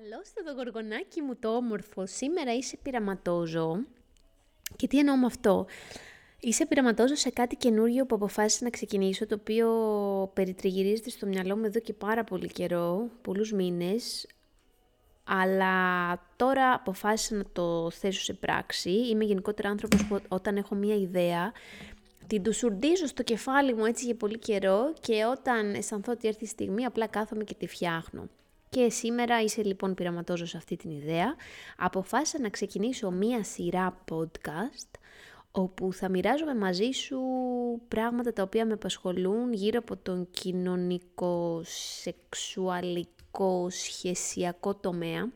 Καλώς το γοργονάκι μου το όμορφο. Σήμερα είσαι πειραματόζω. Και τι εννοώ με αυτό; Είσαι πειραματόζω σε κάτι καινούριο που αποφάσισα να ξεκινήσω, το οποίο περιτριγυρίζεται στο μυαλό μου εδώ και πάρα πολύ καιρό, πολλούς μήνες. Αλλά τώρα αποφάσισα να το θέσω σε πράξη. Είμαι γενικότερα άνθρωπος που όταν έχω μία ιδέα, την τουσουρντίζω στο κεφάλι μου έτσι για πολύ καιρό και όταν αισθανθώ ότι έρθει η στιγμή απλά κάθομαι και τη φτιάχνω. Και σήμερα είσαι λοιπόν πειραματόζω σε αυτή την ιδέα. Αποφάσισα να ξεκινήσω μία σειρά podcast όπου θα μοιράζομαι μαζί σου πράγματα τα οποία με απασχολούν γύρω από τον κοινωνικό, σεξουαλικό, σχεσιακό τομέα.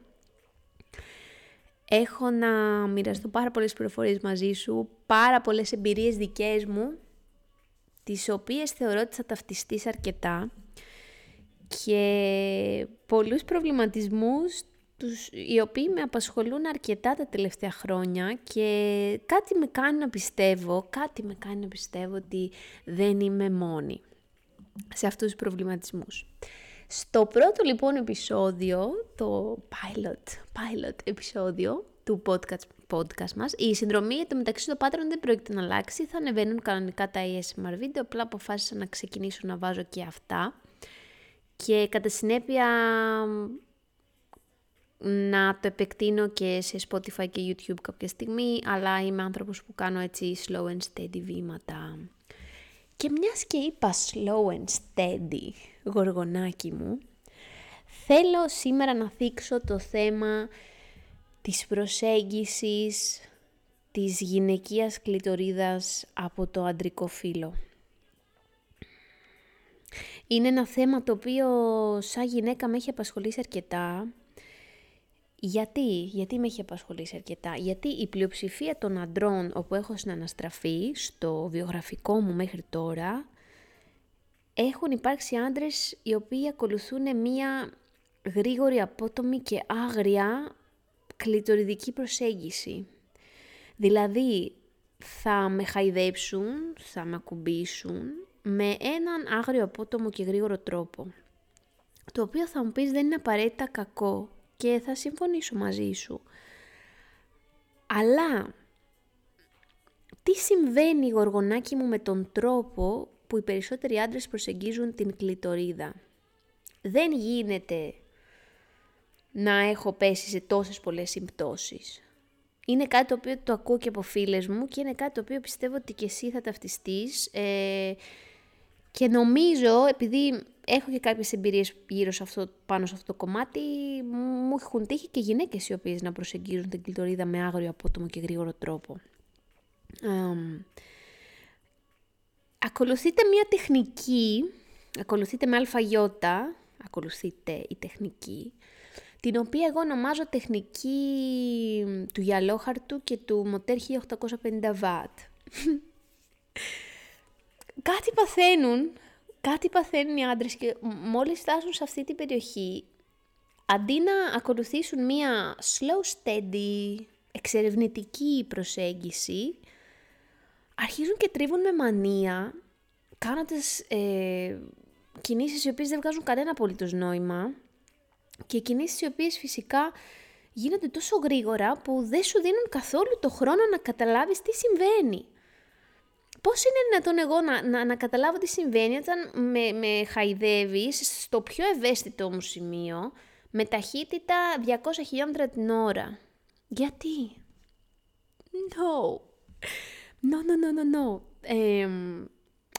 Έχω να μοιραστώ πάρα πολλές πληροφορίες μαζί σου, πάρα πολλές εμπειρίες δικές μου, τις οποίες θεωρώ ότι θα ταυτιστείς αρκετά και πολλούς προβληματισμούς τους, οι οποίοι με απασχολούν αρκετά τα τελευταία χρόνια και κάτι με κάνει να πιστεύω, κάτι με κάνει να πιστεύω ότι δεν είμαι μόνη σε αυτούς τους προβληματισμούς. Στο πρώτο λοιπόν επεισόδιο, το pilot, pilot επεισόδιο του podcast, podcast μας, η συνδρομή το μεταξύ των Patreon δεν πρόκειται να αλλάξει, θα ανεβαίνουν κανονικά τα ASMR βίντεο, απλά αποφάσισα να ξεκινήσω να βάζω και αυτά και κατά συνέπεια να το επεκτείνω και σε Spotify και YouTube κάποια στιγμή, αλλά είμαι άνθρωπος που κάνω έτσι slow and steady βήματα. Και μιας και είπα slow and steady, γοργονάκι μου, θέλω σήμερα να θίξω το θέμα της προσέγγισης της γυναικείας κλητορίδας από το αντρικό φύλλο. Είναι ένα θέμα το οποίο σαν γυναίκα με έχει απασχολήσει αρκετά. Γιατί, γιατί με έχει απασχολήσει αρκετά; Γιατί η πλειοψηφία των αντρών όπου έχω συναναστραφεί στο βιογραφικό μου μέχρι τώρα έχουν υπάρξει άντρες οι οποίοι ακολουθούν μία γρήγορη, απότομη και άγρια κλειτοριδική προσέγγιση. Δηλαδή θα με χαϊδέψουν, θα με ακουμπήσουν, με έναν άγριο απότομο και γρήγορο τρόπο. Το οποίο θα μου πεις δεν είναι απαραίτητα κακό και θα συμφωνήσω μαζί σου. Αλλά τι συμβαίνει γοργονάκι μου με τον τρόπο που οι περισσότεροι άντρες προσεγγίζουν την κλητορίδα; Δεν γίνεται να έχω πέσει σε τόσες πολλές συμπτώσεις. Είναι κάτι το οποίο το ακούω και από φίλες μου και είναι κάτι το οποίο πιστεύω ότι και εσύ θα ταυτιστείς. Ε, και νομίζω, επειδή έχω και κάποιες εμπειρίες γύρω σε αυτό, πάνω σε αυτό το κομμάτι, μου έχουν τύχει και γυναίκες οι οποίες να προσεγγίζουν την κλειτορίδα με άγριο, απότομο και γρήγορο τρόπο. ακολουθείτε μια τεχνική, ακολουθείτε με αλφαγιώτα, ακολουθείτε η τεχνική, την οποία εγώ ονομάζω τεχνική του γυαλόχαρτου και του μοτέρ 1850 W κάτι παθαίνουν, κάτι παθαίνουν οι άντρες και μόλις φτάσουν σε αυτή την περιοχή, αντί να ακολουθήσουν μία slow steady, εξερευνητική προσέγγιση, αρχίζουν και τρίβουν με μανία, κάνοντας ε, κινήσεις οι οποίες δεν βγάζουν κανένα απολύτως νόημα και κινήσεις οι οποίες φυσικά γίνονται τόσο γρήγορα που δεν σου δίνουν καθόλου το χρόνο να καταλάβεις τι συμβαίνει. Πώς είναι δυνατόν εγώ να, να, να καταλάβω τι συμβαίνει όταν με, με χαϊδεύεις στο πιο ευαίσθητο μου σημείο με ταχύτητα 200 χιλιόμετρα την ώρα; Γιατί; No. No, no, no, no, no.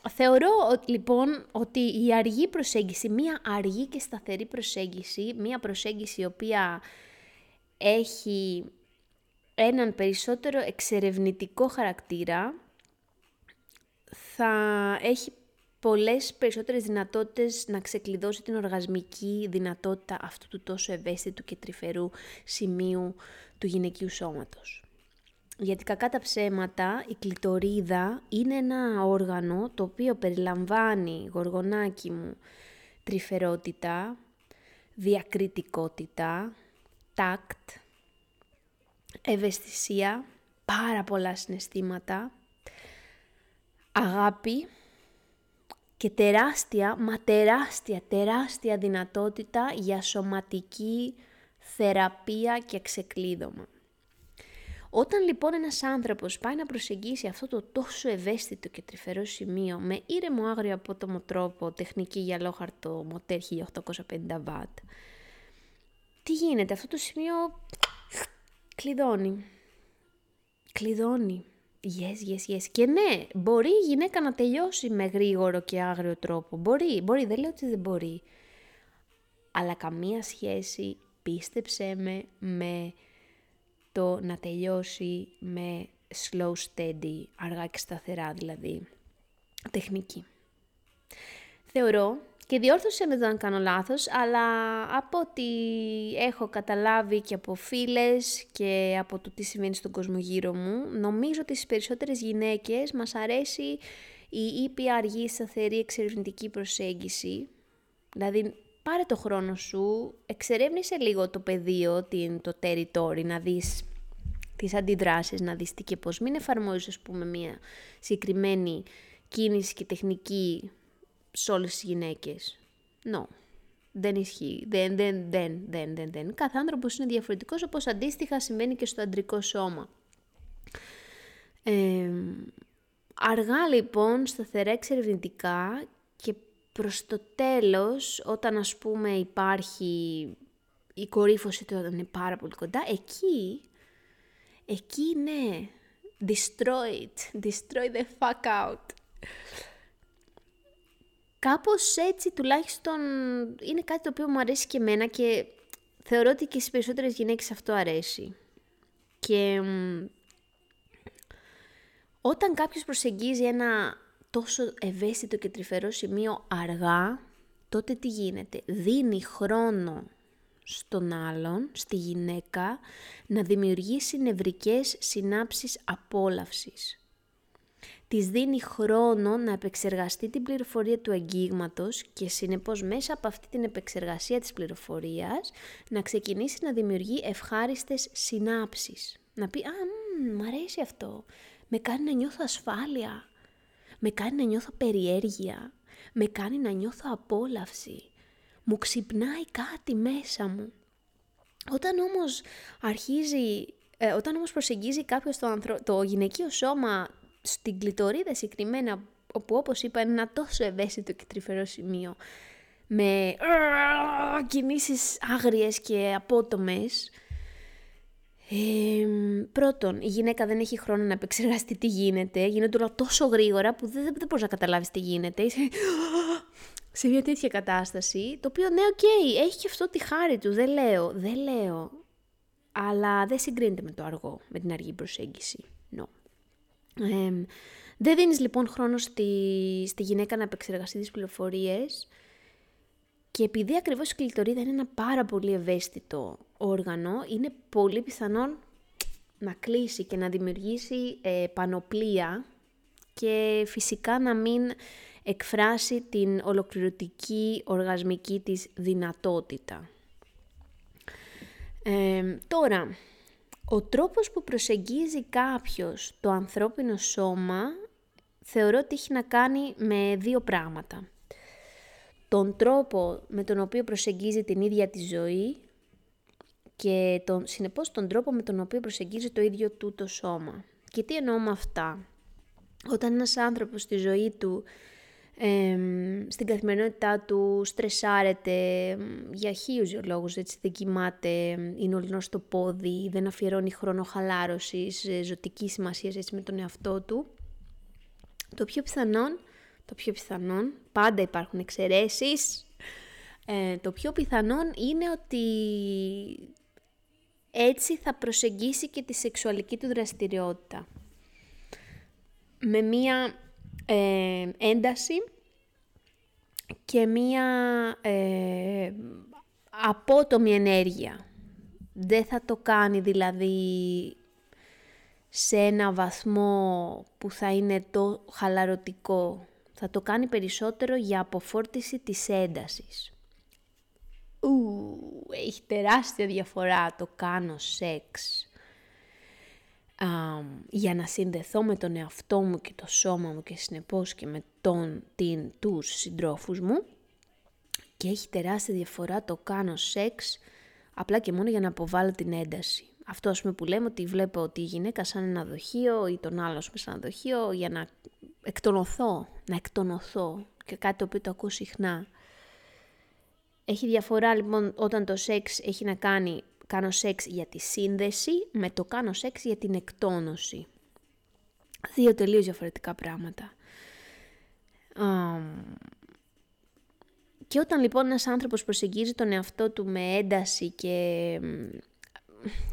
θεωρώ λοιπόν ότι η αργή προσέγγιση, μία αργή και σταθερή προσέγγιση, μία προσέγγιση η οποία έχει έναν περισσότερο εξερευνητικό χαρακτήρα, θα έχει πολλές περισσότερες δυνατότητες να ξεκλειδώσει την οργασμική δυνατότητα αυτού του τόσο ευαίσθητου και τρυφερού σημείου του γυναικείου σώματος. Γιατί κακά τα ψέματα, η κλητορίδα είναι ένα όργανο το οποίο περιλαμβάνει, γοργονάκι μου, τρυφερότητα, διακριτικότητα, τάκτ, ευαισθησία, πάρα πολλά συναισθήματα, αγάπη και τεράστια, μα τεράστια, τεράστια δυνατότητα για σωματική θεραπεία και ξεκλείδωμα. Όταν λοιπόν ένας άνθρωπος πάει να προσεγγίσει αυτό το τόσο ευαίσθητο και τρυφερό σημείο με ήρεμο άγριο απότομο τρόπο, τεχνική γυαλόχαρτο μοτέρ 1850 W, τι γίνεται, αυτό το σημείο κλειδώνει. Κλειδώνει. Yes, yes, yes. Και ναι, μπορεί η γυναίκα να τελειώσει με γρήγορο και άγριο τρόπο. Μπορεί, μπορεί, δεν λέω ότι δεν μπορεί. Αλλά καμία σχέση, πίστεψέ με, με το να τελειώσει με slow steady, αργά και σταθερά δηλαδή, τεχνική. Θεωρώ, και διόρθωσε με το αν κάνω λάθος, αλλά από ό,τι έχω καταλάβει και από φίλες και από το τι συμβαίνει στον κόσμο γύρω μου, νομίζω ότι στις περισσότερες γυναίκες μας αρέσει η ήπια αργή σταθερή εξερευνητική προσέγγιση, δηλαδή πάρε το χρόνο σου, εξερεύνησε λίγο το πεδίο, την, το territory, να δεις τις αντιδράσεις, να δεις τι και πώς. Μην εφαρμόζεις, ας πούμε, μια συγκεκριμένη κίνηση και τεχνική σε όλες τις γυναίκες. No. Δεν ισχύει. Δεν, δεν, δεν, δεν, δεν, δεν. Κάθε άνθρωπος είναι διαφορετικός, όπως αντίστοιχα σημαίνει και στο αντρικό σώμα. αργά λοιπόν, σταθερά εξερευνητικά και προς το τέλος, όταν ας πούμε υπάρχει η κορύφωση του όταν είναι πάρα πολύ κοντά, εκεί, εκεί ναι, destroy it, destroy the fuck out. Κάπως έτσι τουλάχιστον είναι κάτι το οποίο μου αρέσει και εμένα και θεωρώ ότι και στις περισσότερες γυναίκες αυτό αρέσει. Και όταν κάποιος προσεγγίζει ένα τόσο ευαίσθητο και τρυφερό σημείο αργά, τότε τι γίνεται; Δίνει χρόνο στον άλλον, στη γυναίκα, να δημιουργήσει νευρικές συνάψεις απόλαυσης. Της δίνει χρόνο να επεξεργαστεί την πληροφορία του αγγίγματος και συνεπώς μέσα από αυτή την επεξεργασία της πληροφορίας να ξεκινήσει να δημιουργεί ευχάριστες συνάψεις. Να πει «Α, μ, αρέσει αυτό, με κάνει να νιώθω ασφάλεια, με κάνει να νιώθω περιέργεια, με κάνει να νιώθω απόλαυση, μου ξυπνάει κάτι μέσα μου. Όταν όμως αρχίζει, ε, όταν όμως προσεγγίζει κάποιος το, το γυναικείο σώμα στην κλητορίδα συγκεκριμένα, όπου όπως είπα είναι ένα τόσο ευαίσθητο και τρυφερό σημείο, με κινήσεις άγριες και απότομες, ε, πρώτον, η γυναίκα δεν έχει χρόνο να επεξεργαστεί τι γίνεται. Γίνεται όλα τόσο γρήγορα που δεν, δεν, δεν μπορείς να καταλάβεις τι γίνεται. Είσαι σε μια τέτοια κατάσταση. Το οποίο ναι, OK, okay, έχει και αυτό τη χάρη του. Δεν λέω, δεν λέω. Αλλά δεν συγκρίνεται με το αργό, με την αργή προσέγγιση. No. Ε, δεν δίνεις λοιπόν χρόνο στη, στη γυναίκα να επεξεργαστεί τις πληροφορίες και επειδή ακριβώς η κλειτορίδα είναι ένα πάρα πολύ ευαίσθητο όργανο, είναι πολύ πιθανόν να κλείσει και να δημιουργήσει ε, πανοπλία και φυσικά να μην εκφράσει την ολοκληρωτική οργασμική της δυνατότητα. Ε, τώρα, ο τρόπος που προσεγγίζει κάποιος το ανθρώπινο σώμα θεωρώ ότι έχει να κάνει με δύο πράγματα. Τον τρόπο με τον οποίο προσεγγίζει την ίδια τη ζωή και τον, συνεπώς τον τρόπο με τον οποίο προσεγγίζει το ίδιο του το σώμα. Και τι εννοώ με αυτά; Όταν ένας άνθρωπος στη ζωή του, στην καθημερινότητά του, στρεσάρεται για χίλιους δύο λόγους, έτσι, δεν κοιμάται, είναι ολυνός στο πόδι, δεν αφιερώνει χρόνο χαλάρωσης, ε, ζωτικής σημασίας έτσι, με τον εαυτό του, το πιο πιθανόν, το πιο πιθανόν, πάντα υπάρχουν εξαιρέσεις, ε, το πιο πιθανόν είναι ότι έτσι θα προσεγγίσει και τη σεξουαλική του δραστηριότητα. Με μία ε, ένταση και μία ε, απότομη ενέργεια. Δεν θα το κάνει δηλαδή σε ένα βαθμό που θα είναι το χαλαρωτικό. Θα το κάνει περισσότερο για αποφόρτιση της έντασης ου, έχει τεράστια διαφορά το κάνω σεξ για να συνδεθώ με τον εαυτό μου και το σώμα μου και συνεπώς και με τον, την, τους συντρόφους μου και έχει τεράστια διαφορά το κάνω σεξ απλά και μόνο για να αποβάλω την ένταση. Αυτό ας πούμε που λέμε ότι βλέπω τη γυναίκα σαν ένα δοχείο ή τον άλλο σαν ένα δοχείο για να εκτονωθώ, να εκτονωθώ και κάτι το οποίο το ακούω συχνά. Έχει διαφορά λοιπόν όταν το σεξ έχει να κάνει κάνω σεξ για τη σύνδεση με το κάνω σεξ για την εκτόνωση. Δύο τελείως διαφορετικά πράγματα. Και όταν λοιπόν ένας άνθρωπος προσεγγίζει τον εαυτό του με ένταση και,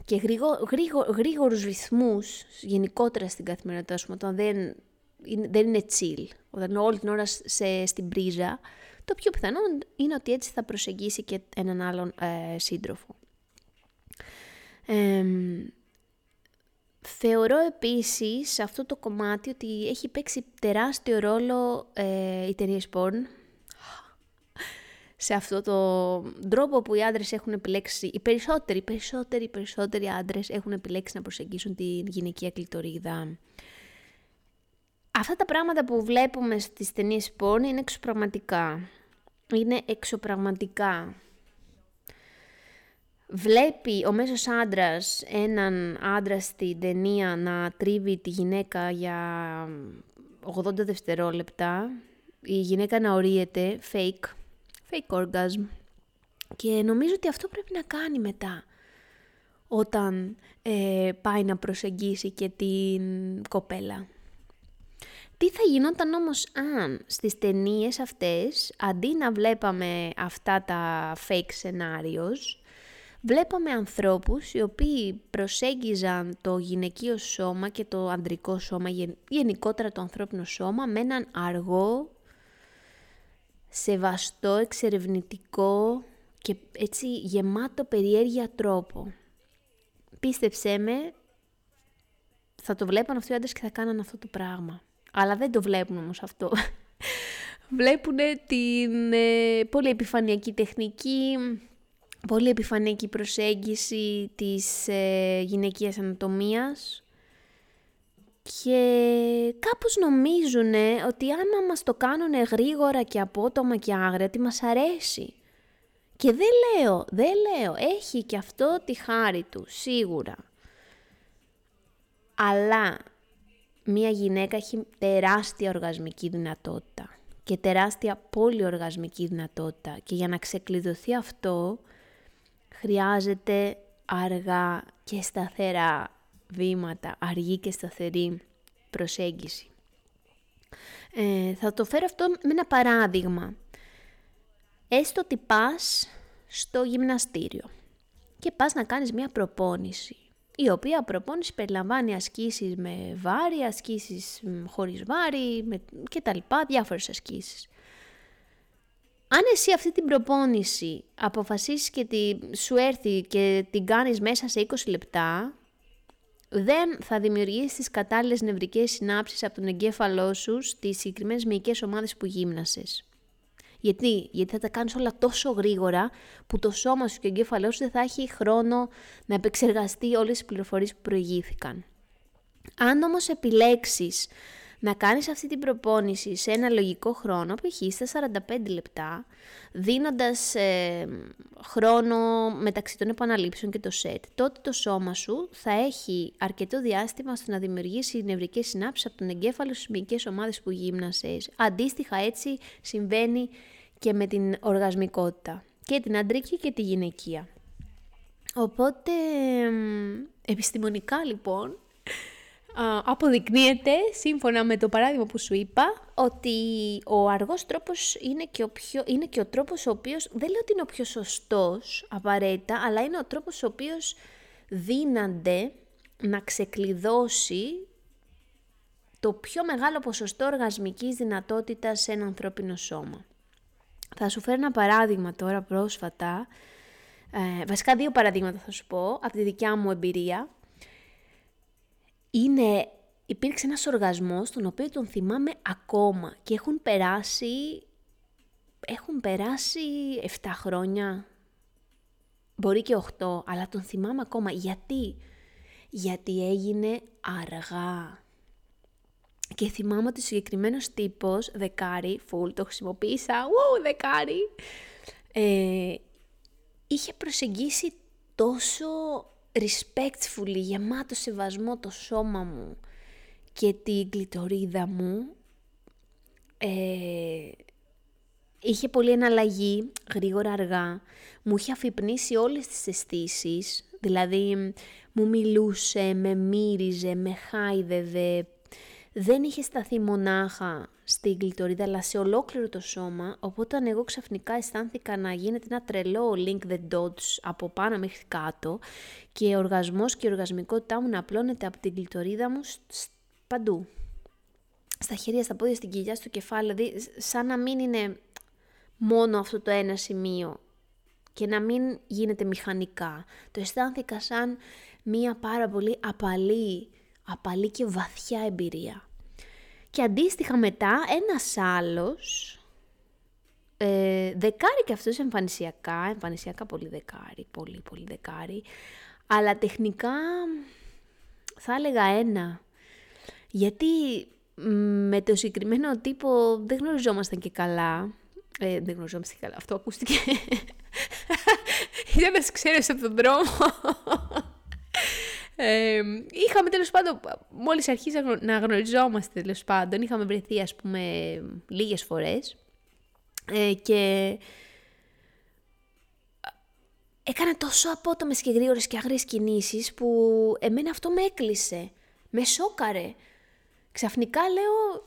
και γρήγο, γρήγο, γρήγορους ρυθμούς γενικότερα στην καθημερινότητα, όταν δεν είναι, δεν είναι chill, όταν είναι όλη την ώρα σε, στην πρίζα, το πιο πιθανό είναι ότι έτσι θα προσεγγίσει και έναν άλλον ε, σύντροφο. Θεωρώ επίσης σε αυτό το κομμάτι ότι έχει παίξει τεράστιο ρόλο ε, οι ταινίες porn σε αυτό το τρόπο που οι άντρες έχουν επιλέξει, οι περισσότεροι, περισσότεροι, περισσότεροι άντρες έχουν επιλέξει να προσεγγίσουν την γυναικεία κλειτορίδα. Αυτά τα πράγματα που βλέπουμε στις ταινίες porn είναι εξωπραγματικά. Είναι εξωπραγματικά. Βλέπει ο μέσος άντρας έναν άντρα στην ταινία να τρίβει τη γυναίκα για 80 δευτερόλεπτα, η γυναίκα να ορίεται, fake, fake orgasm. Και νομίζω ότι αυτό πρέπει να κάνει μετά, όταν ε, πάει να προσεγγίσει και την κοπέλα. Τι θα γινόταν όμως αν στις ταινίες αυτές, αντί να βλέπαμε αυτά τα fake scenarios, βλέπαμε ανθρώπους οι οποίοι προσέγγιζαν το γυναικείο σώμα και το ανδρικό σώμα, γενικότερα το ανθρώπινο σώμα, με έναν αργό, σεβαστό, εξερευνητικό και έτσι γεμάτο περιέργεια τρόπο. Πίστεψέ με, θα το βλέπαν αυτοί οι άντρες και θα κάναν αυτό το πράγμα. Αλλά δεν το βλέπουν όμως αυτό. βλέπουν την ε, πολύ επιφανειακή τεχνική, πολύ επιφανειακή προσέγγιση της ε, γυναικείας ανατομίας και κάπως νομίζουν ότι άμα μας το κάνουν γρήγορα και απότομα και άγρια, ότι μας αρέσει. Και δεν λέω, δεν λέω, έχει και αυτό τη χάρη του, σίγουρα. Αλλά μία γυναίκα έχει τεράστια οργασμική δυνατότητα και τεράστια πολυοργασμική δυνατότητα και για να ξεκλειδωθεί αυτό χρειάζεται αργά και σταθερά βήματα, αργή και σταθερή προσέγγιση. Ε, θα το φέρω αυτό με ένα παράδειγμα. Έστω ότι πας στο γυμναστήριο και πας να κάνεις μια προπόνηση η οποία προπόνηση περιλαμβάνει ασκήσεις με βάρη, ασκήσεις χωρίς βάρη με... και τα λοιπά, διάφορες ασκήσεις. Αν εσύ αυτή την προπόνηση αποφασίσεις και τη, σου έρθει και την κάνεις μέσα σε 20 λεπτά, δεν θα δημιουργήσεις τις κατάλληλες νευρικές συνάψεις από τον εγκέφαλό σου στις συγκεκριμένες μυϊκές ομάδες που γύμνασες. Γιατί; Γιατί θα τα κάνεις όλα τόσο γρήγορα που το σώμα σου και ο εγκέφαλός σου δεν θα έχει χρόνο να επεξεργαστεί όλες τις πληροφορίες που προηγήθηκαν. Αν όμως επιλέξεις να κάνεις αυτή την προπόνηση σε ένα λογικό χρόνο, π.χ. στα 45 λεπτά, δίνοντας ε, χρόνο μεταξύ των επαναλήψεων και το σετ, τότε το σώμα σου θα έχει αρκετό διάστημα ώστε να δημιουργήσει νευρικές συνάψεις από τον εγκέφαλο στις μυϊκές ομάδες που γύμνασες. Αντίστοιχα έτσι συμβαίνει και με την οργασμικότητα, και την αντρική και τη γυναικεία. Οπότε, επιστημονικά λοιπόν, αποδεικνύεται, σύμφωνα με το παράδειγμα που σου είπα, ότι ο αργός τρόπος είναι και ο, πιο, είναι και ο τρόπος ο οποίος, δεν λέω ότι είναι ο πιο σωστός απαραίτητα, αλλά είναι ο τρόπος ο οποίος δύνανται να ξεκλειδώσει το πιο μεγάλο ποσοστό οργασμικής δυνατότητας σε ένα ανθρώπινο σώμα. Θα σου φέρω ένα παράδειγμα τώρα πρόσφατα, ε, βασικά δύο παραδείγματα θα σου πω, από τη δικιά μου εμπειρία είναι, υπήρξε ένας οργασμός τον οποίο τον θυμάμαι ακόμα και έχουν περάσει, έχουν περάσει 7 χρόνια, μπορεί και 8, αλλά τον θυμάμαι ακόμα. Γιατί; Γιατί έγινε αργά. Και θυμάμαι ότι ο συγκεκριμένος τύπος, δεκάρι, full, το χρησιμοποίησα, wow, δεκάρι, ε, είχε προσεγγίσει τόσο respectfully, γεμάτο σεβασμό το σώμα μου και την κλειτορίδα μου, ε, είχε πολύ εναλλαγή, γρήγορα αργά, μου είχε αφυπνήσει όλες τις αισθήσεις, δηλαδή μου μιλούσε, με μύριζε, με χάιδευε, δεν είχε σταθεί μονάχα στην κλειτορίδα, αλλά σε ολόκληρο το σώμα, οπότε εγώ ξαφνικά αισθάνθηκα να γίνεται ένα τρελό link the dots από πάνω μέχρι κάτω και ο οργασμός και η οργασμικότητά μου να απλώνεται από την κλειτορίδα μου παντού. Στα χέρια, στα πόδια, στην κοιλιά, στο κεφάλι, δηλαδή σαν να μην είναι μόνο αυτό το ένα σημείο και να μην γίνεται μηχανικά. Το αισθάνθηκα σαν μία πάρα πολύ απαλή, απαλή και βαθιά εμπειρία. Και αντίστοιχα μετά ένας άλλος, ε, δεκάρι και αυτός εμφανισιακά, εμφανισιακά πολύ δεκάρι, πολύ πολύ δεκάρι, αλλά τεχνικά θα έλεγα ένα. Γιατί με το συγκεκριμένο τύπο δεν γνωριζόμασταν και καλά. Ε, δεν γνωριζόμαστε και καλά, αυτό ακούστηκε. Για να σε ξέρεις από τον δρόμο. Ε, είχαμε τέλος πάντων, μόλις αρχίσαμε να γνωριζόμαστε τέλος πάντων, είχαμε βρεθεί ας πούμε λίγες φορές. Ε, και έκανε τόσο απότομες και γρήγορες και άγριες κινήσεις που εμένα αυτό με έκλεισε. Με σόκαρε. Ξαφνικά λέω,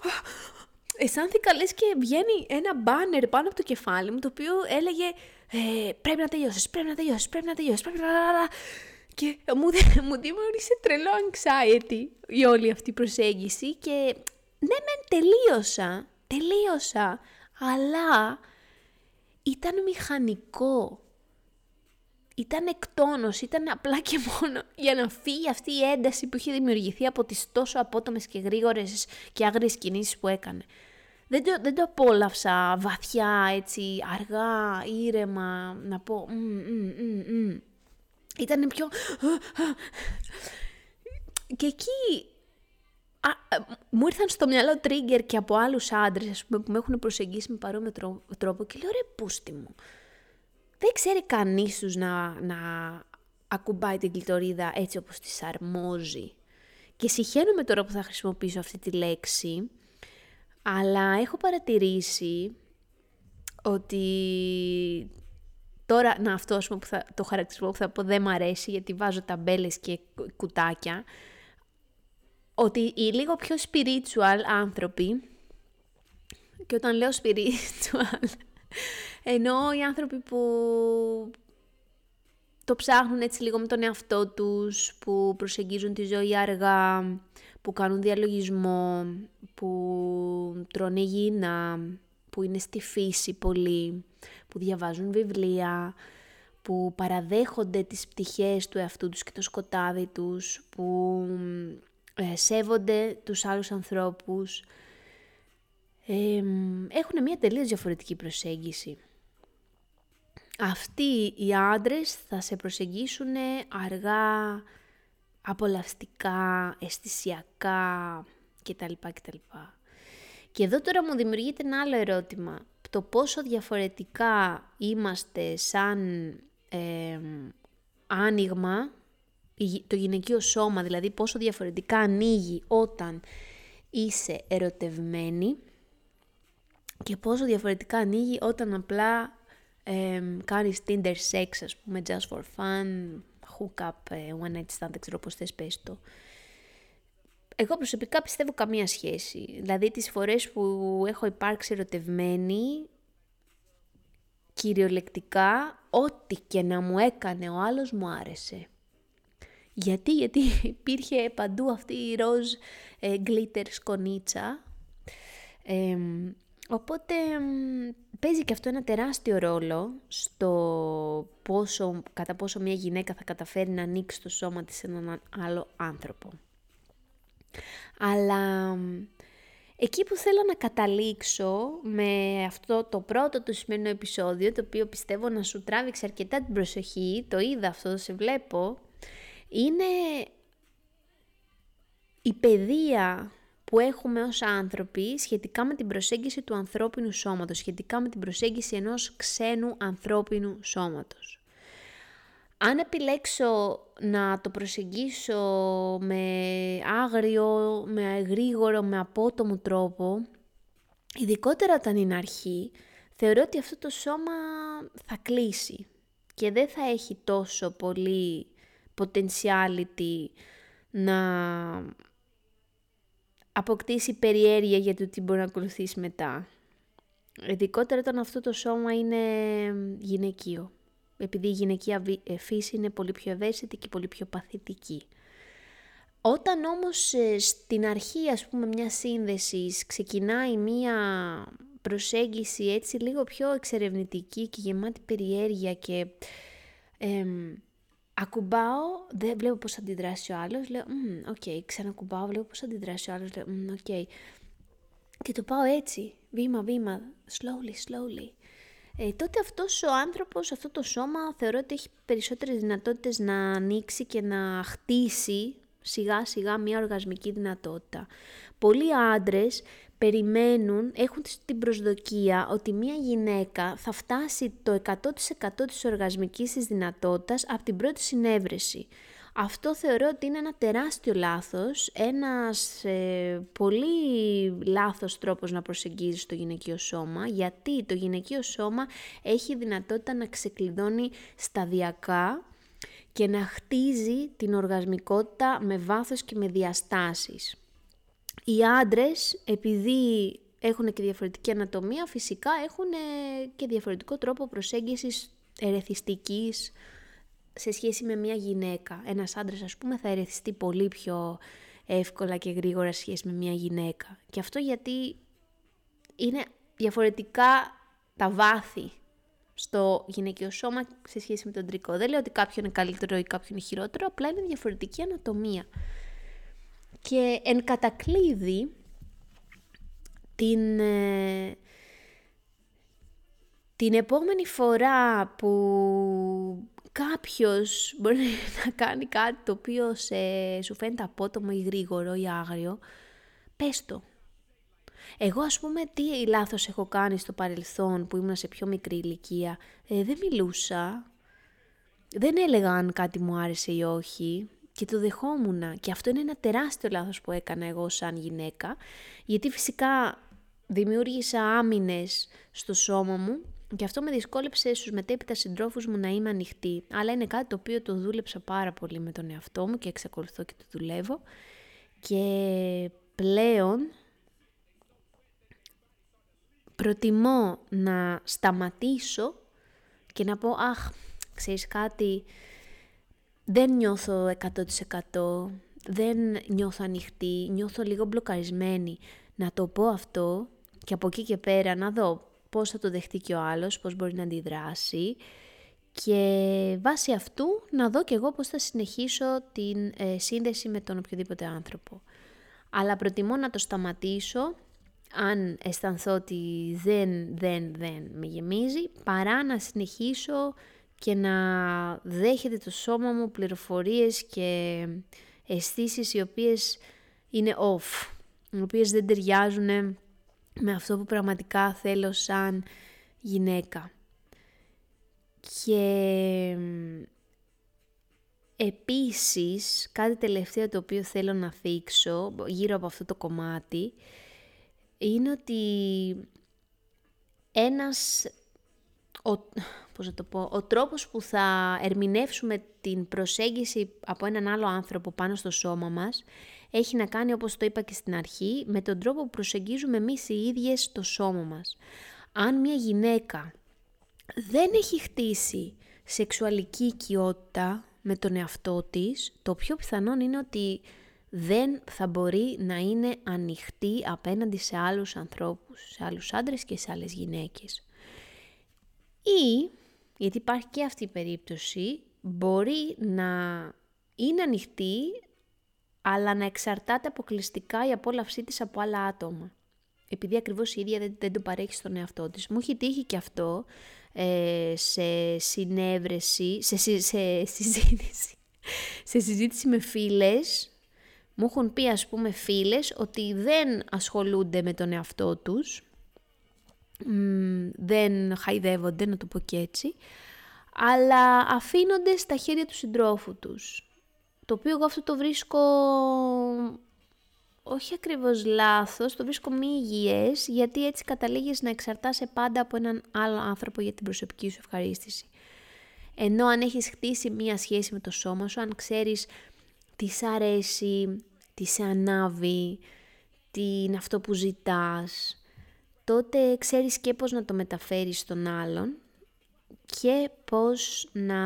αισθάνθηκα λες και βγαίνει ένα μπάνερ πάνω από το κεφάλι μου το οποίο έλεγε ε, πρέπει να τελειώσεις, πρέπει να τελειώσεις, πρέπει να τελειώσεις, πρέπει να... Και μου, μου δημιούργησε τρελό anxiety η όλη αυτή η προσέγγιση και ναι μεν τελείωσα, τελείωσα, αλλά ήταν μηχανικό. Ήταν εκτόνος, ήταν απλά και μόνο για να φύγει αυτή η ένταση που είχε δημιουργηθεί από τις τόσο απότομες και γρήγορες και άγριες κινήσεις που έκανε. Δεν το, δεν το απόλαυσα βαθιά, έτσι, αργά, ήρεμα, να πω... Ήταν πιο... Και εκεί α, μου ήρθαν στο μυαλό trigger και από άλλους άντρες πούμε, που με έχουν προσεγγίσει με παρόμοιο τρόπο και λέω ρε πούστη μου. Δεν ξέρει κανείς τους να, να ακουμπάει την κλειτορίδα έτσι όπως της αρμόζει. Και συχαίνομαι τώρα που θα χρησιμοποιήσω αυτή τη λέξη, αλλά έχω παρατηρήσει ότι Τώρα, να αυτό που θα, το χαρακτηρισμό που θα πω δεν μ' αρέσει γιατί βάζω ταμπέλες και κουτάκια. Ότι οι λίγο πιο spiritual άνθρωποι, και όταν λέω spiritual, ενώ οι άνθρωποι που το ψάχνουν έτσι λίγο με τον εαυτό τους, που προσεγγίζουν τη ζωή αργά, που κάνουν διαλογισμό, που τρώνε υγιεινά, που είναι στη φύση πολύ, που διαβάζουν βιβλία, που παραδέχονται τις πτυχές του εαυτού τους και το σκοτάδι τους, που ε, σέβονται τους άλλους ανθρώπους. έχουν μια τελείως διαφορετική προσέγγιση. Αυτοί οι άντρες θα σε προσεγγίσουν αργά, απολαυστικά, αισθησιακά κτλ. κτλ. Και εδώ τώρα μου δημιουργείται ένα άλλο ερώτημα. Το πόσο διαφορετικά είμαστε σαν ε, άνοιγμα, το γυναικείο σώμα, δηλαδή πόσο διαφορετικά ανοίγει όταν είσαι ερωτευμένη και πόσο διαφορετικά ανοίγει όταν απλά ε, κάνεις Tinder sex, ας πούμε, just for fun, hook up, ε, one night stand, δεν ξέρω πώς θες πες το. Εγώ προσωπικά πιστεύω καμία σχέση. Δηλαδή τις φορές που έχω υπάρξει ερωτευμένη, κυριολεκτικά, ό,τι και να μου έκανε ο άλλος μου άρεσε. Γιατί, γιατί υπήρχε παντού αυτή η ροζ ε, glitter σκονίτσα. οπότε παίζει και αυτό ένα τεράστιο ρόλο στο πόσο, κατά πόσο μια γυναίκα θα καταφέρει να ανοίξει το σώμα της σε έναν άλλο άνθρωπο. Αλλά εκεί που θέλω να καταλήξω με αυτό το πρώτο του σημερινό επεισόδιο, το οποίο πιστεύω να σου τράβηξε αρκετά την προσοχή, το είδα αυτό, σε βλέπω, είναι η παιδεία που έχουμε ως άνθρωποι σχετικά με την προσέγγιση του ανθρώπινου σώματος, σχετικά με την προσέγγιση ενός ξένου ανθρώπινου σώματος. Αν επιλέξω να το προσεγγίσω με άγριο, με γρήγορο, με απότομο τρόπο, ειδικότερα όταν είναι αρχή, θεωρώ ότι αυτό το σώμα θα κλείσει και δεν θα έχει τόσο πολύ potentiality να αποκτήσει περιέργεια για το τι μπορεί να ακολουθήσει μετά. Ειδικότερα όταν αυτό το σώμα είναι γυναικείο. Επειδή η γυναικεία ε, φύση είναι πολύ πιο ευαίσθητη και πολύ πιο παθητική. Όταν όμως ε, στην αρχή ας πούμε μια σύνδεσης ξεκινάει μια προσέγγιση έτσι λίγο πιο εξερευνητική και γεμάτη περιέργεια και ακουμπάω, δεν βλέπω πώς θα αντιδράσει ο άλλος, λέω, OK, okay. ξανακουμπάω, βλέπω πώς θα αντιδράσει ο άλλος, λέω, OK. Okay. Και το πάω έτσι, βήμα, βήμα, slowly, slowly. Ε, τότε αυτός ο άνθρωπος, αυτό το σώμα, θεωρώ ότι έχει περισσότερες δυνατότητες να ανοίξει και να χτίσει σιγά σιγά μια οργασμική δυνατότητα. Πολλοί άντρες περιμένουν, έχουν την προσδοκία ότι μια γυναίκα θα φτάσει το 100% της οργασμικής της δυνατότητας από την πρώτη συνέβρεση. Αυτό θεωρώ ότι είναι ένα τεράστιο λάθος, ένας ε, πολύ λάθος τρόπος να προσεγγίζεις το γυναικείο σώμα, γιατί το γυναικείο σώμα έχει δυνατότητα να ξεκλειδώνει σταδιακά και να χτίζει την οργασμικότητα με βάθος και με διαστάσεις. Οι άντρες, επειδή έχουν και διαφορετική ανατομία, φυσικά έχουν και διαφορετικό τρόπο προσέγγισης ερεθιστικής σε σχέση με μια γυναίκα. Ένας άντρας, ας πούμε, θα ερεθιστεί πολύ πιο εύκολα και γρήγορα σε σχέση με μια γυναίκα. Και αυτό γιατί είναι διαφορετικά τα βάθη στο γυναικείο σώμα σε σχέση με τον τρικό. Δεν λέω ότι κάποιο είναι καλύτερο ή κάποιο είναι χειρότερο, απλά είναι διαφορετική ανατομία. Και εν κατακλείδη, την, ε, την επόμενη φορά που κάποιος μπορεί να κάνει κάτι το οποίο σε, σου φαίνεται απότομο ή γρήγορο ή άγριο, πες το. Εγώ ας πούμε τι λάθος έχω κάνει στο παρελθόν που ήμουν σε πιο μικρή ηλικία. Ε, δεν μιλούσα, δεν έλεγα αν κάτι μου άρεσε ή όχι και το δεχόμουν. Και αυτό είναι ένα τεράστιο λάθος που έκανα εγώ σαν γυναίκα, γιατί φυσικά δημιούργησα άμυνες στο σώμα μου και αυτό με δυσκόλεψε στους μετέπειτα συντρόφους μου να είμαι ανοιχτή. Αλλά είναι κάτι το οποίο το δούλεψα πάρα πολύ με τον εαυτό μου και εξακολουθώ και το δουλεύω. Και πλέον προτιμώ να σταματήσω και να πω «Αχ, ξέρεις κάτι, δεν νιώθω 100%, δεν νιώθω ανοιχτή, νιώθω λίγο μπλοκαρισμένη». Να το πω αυτό και από εκεί και πέρα να δω πώς θα το δεχτεί και ο άλλος, πώς μπορεί να αντιδράσει και βάσει αυτού να δω και εγώ πώς θα συνεχίσω την ε, σύνδεση με τον οποιοδήποτε άνθρωπο. Αλλά προτιμώ να το σταματήσω αν αισθανθώ ότι δεν, δεν, δεν με γεμίζει, παρά να συνεχίσω και να δέχεται το σώμα μου πληροφορίες και αισθήσεις οι οποίες είναι off, οι οποίες δεν ταιριάζουν με αυτό που πραγματικά θέλω σαν γυναίκα. Και επίσης, κάτι τελευταίο το οποίο θέλω να θίξω γύρω από αυτό το κομμάτι, είναι ότι ένας, ο, πώς το πω, ο τρόπος που θα ερμηνεύσουμε την προσέγγιση από έναν άλλο άνθρωπο πάνω στο σώμα μας έχει να κάνει, όπως το είπα και στην αρχή, με τον τρόπο που προσεγγίζουμε εμείς οι ίδιες το σώμα μας. Αν μια γυναίκα δεν έχει χτίσει σεξουαλική οικειότητα με τον εαυτό της, το πιο πιθανόν είναι ότι δεν θα μπορεί να είναι ανοιχτή απέναντι σε άλλους ανθρώπους, σε άλλους άντρες και σε άλλες γυναίκες. Ή, γιατί υπάρχει και αυτή η περίπτωση, μπορεί να είναι ανοιχτή, αλλά να εξαρτάται αποκλειστικά η απόλαυσή της από άλλα άτομα. Επειδή ακριβώς η ίδια δεν, δεν το παρέχει στον εαυτό της. Μου έχει τύχει και αυτό ε, σε συνέβρεση, σε, σε, σε συζήτηση. σε συζήτηση με φίλες μου έχουν πει ας πούμε φίλες ότι δεν ασχολούνται με τον εαυτό τους, δεν χαϊδεύονται να το πω και έτσι, αλλά αφήνονται στα χέρια του συντρόφου τους. Το οποίο εγώ αυτό το βρίσκω όχι ακριβώς λάθος, το βρίσκω μη υγιές, γιατί έτσι καταλήγεις να εξαρτάσαι πάντα από έναν άλλο άνθρωπο για την προσωπική σου ευχαρίστηση. Ενώ αν έχεις χτίσει μία σχέση με το σώμα σου, αν ξέρεις τις σ' αρέσει, τι σε ανάβει, τι είναι αυτό που ζητάς, τότε ξέρεις και πώς να το μεταφέρεις στον άλλον και πώς να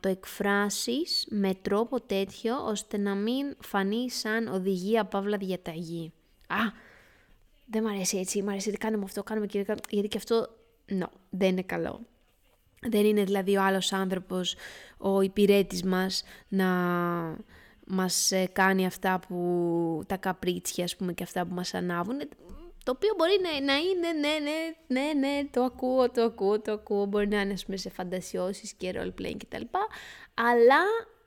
το εκφράσεις με τρόπο τέτοιο ώστε να μην φανεί σαν οδηγία παύλα διαταγή. Α, δεν μ' αρέσει έτσι, μ' αρέσει κάνουμε αυτό, κάνουμε και γιατί και αυτό, no, δεν είναι καλό. Δεν είναι δηλαδή ο άλλος άνθρωπος, ο υπηρέτης μας, να μας ε, κάνει αυτά που, τα καπρίτσια, ας πούμε, και αυτά που μας ανάβουν. Το οποίο μπορεί να, να είναι, ναι, ναι, ναι, ναι, το ακούω, το ακούω, το ακούω. Μπορεί να είναι, ας πούμε, σε φαντασιώσεις και role-playing κτλ. Αλλά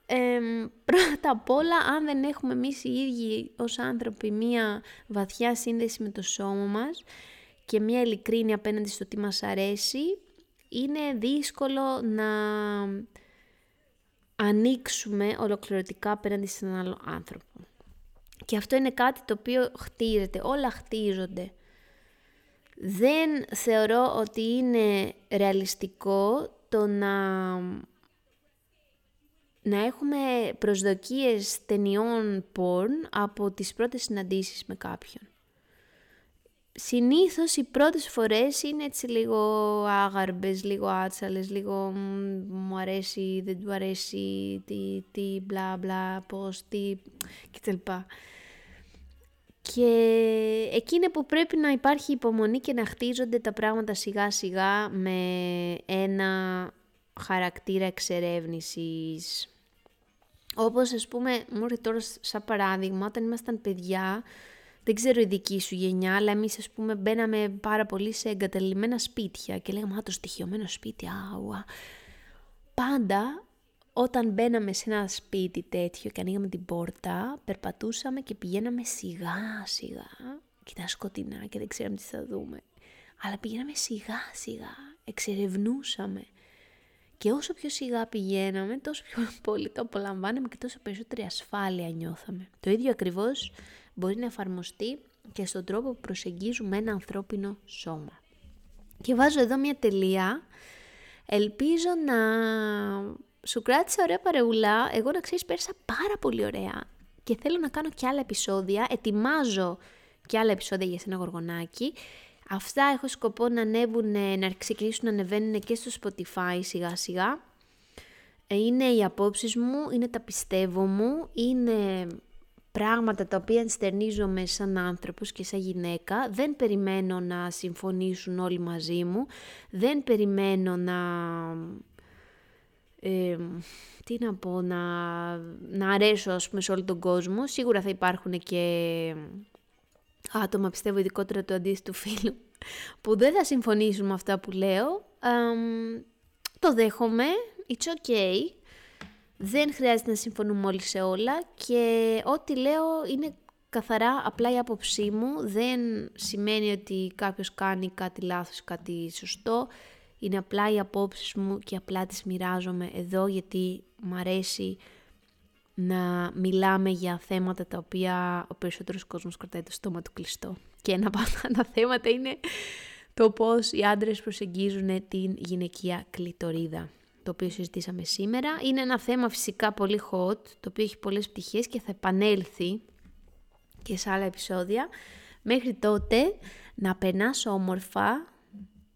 πρώτα απ' όλα, αν δεν έχουμε εμείς οι ίδιοι ως άνθρωποι μία βαθιά σύνδεση με το σώμα μας και μία ειλικρίνη απέναντι στο τι μας αρέσει, είναι δύσκολο να ανοίξουμε ολοκληρωτικά απέναντι στον άλλο άνθρωπο. Και αυτό είναι κάτι το οποίο χτίζεται, όλα χτίζονται. Δεν θεωρώ ότι είναι ρεαλιστικό το να, να έχουμε προσδοκίες ταινιών porn από τις πρώτες συναντήσεις με κάποιον συνήθως οι πρώτες φορές είναι έτσι λίγο άγαρμπες, λίγο άτσαλες, λίγο μου αρέσει, δεν του αρέσει, τι, τι, μπλα μπλα, πώς, τι, κτλ. Και εκείνη που πρέπει να υπάρχει υπομονή και να χτίζονται τα πράγματα σιγά σιγά με ένα χαρακτήρα εξερεύνησης. Όπως ας πούμε, μου τώρα σαν παράδειγμα, όταν ήμασταν παιδιά, δεν ξέρω η δική σου γενιά, αλλά εμείς ας πούμε μπαίναμε πάρα πολύ σε εγκαταλειμμένα σπίτια και λέγαμε «Α, το στοιχειωμένο σπίτι, α, Πάντα όταν μπαίναμε σε ένα σπίτι τέτοιο και ανοίγαμε την πόρτα, περπατούσαμε και πηγαίναμε σιγά σιγά και ήταν σκοτεινά και δεν ξέραμε τι θα δούμε. Αλλά πηγαίναμε σιγά σιγά, εξερευνούσαμε. Και όσο πιο σιγά πηγαίναμε, τόσο πιο πολύ το απολαμβάναμε και τόσο περισσότερη ασφάλεια νιώθαμε. Το ίδιο ακριβώς μπορεί να εφαρμοστεί και στον τρόπο που προσεγγίζουμε ένα ανθρώπινο σώμα. Και βάζω εδώ μια τελεία. Ελπίζω να σου κράτησα ωραία παρεουλά. Εγώ να ξέρεις πέρασα πάρα πολύ ωραία. Και θέλω να κάνω και άλλα επεισόδια. Ετοιμάζω και άλλα επεισόδια για σένα γοργονάκι. Αυτά έχω σκοπό να ανέβουν, να ξεκινήσουν να ανεβαίνουν και στο Spotify σιγά σιγά. Είναι οι απόψεις μου, είναι τα πιστεύω μου, είναι πράγματα τα οποία ενστερνίζομαι σαν άνθρωπος και σαν γυναίκα. Δεν περιμένω να συμφωνήσουν όλοι μαζί μου. Δεν περιμένω να... τι να πω, να, να αρέσω ας πούμε σε όλο τον κόσμο. Σίγουρα θα υπάρχουν και άτομα, πιστεύω ειδικότερα του αντίστοιχου φίλου, που δεν θα συμφωνήσουν με αυτά που λέω. το δέχομαι, it's okay. Δεν χρειάζεται να συμφωνούμε όλοι σε όλα και ό,τι λέω είναι καθαρά απλά η άποψή μου. Δεν σημαίνει ότι κάποιος κάνει κάτι λάθος, κάτι σωστό. Είναι απλά οι απόψεις μου και απλά τις μοιράζομαι εδώ γιατί μου αρέσει να μιλάμε για θέματα τα οποία ο περισσότερος κόσμος κρατάει το στόμα του κλειστό. Και ένα από αυτά τα θέματα είναι το πώς οι άντρες προσεγγίζουν την γυναικεία κλητορίδα το οποίο συζητήσαμε σήμερα. Είναι ένα θέμα φυσικά πολύ hot, το οποίο έχει πολλές πτυχές και θα επανέλθει και σε άλλα επεισόδια. Μέχρι τότε να περνάς όμορφα,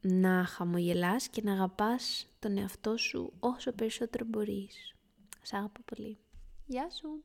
να χαμογελάς και να αγαπάς τον εαυτό σου όσο περισσότερο μπορείς. Σ' αγαπώ πολύ. Γεια σου!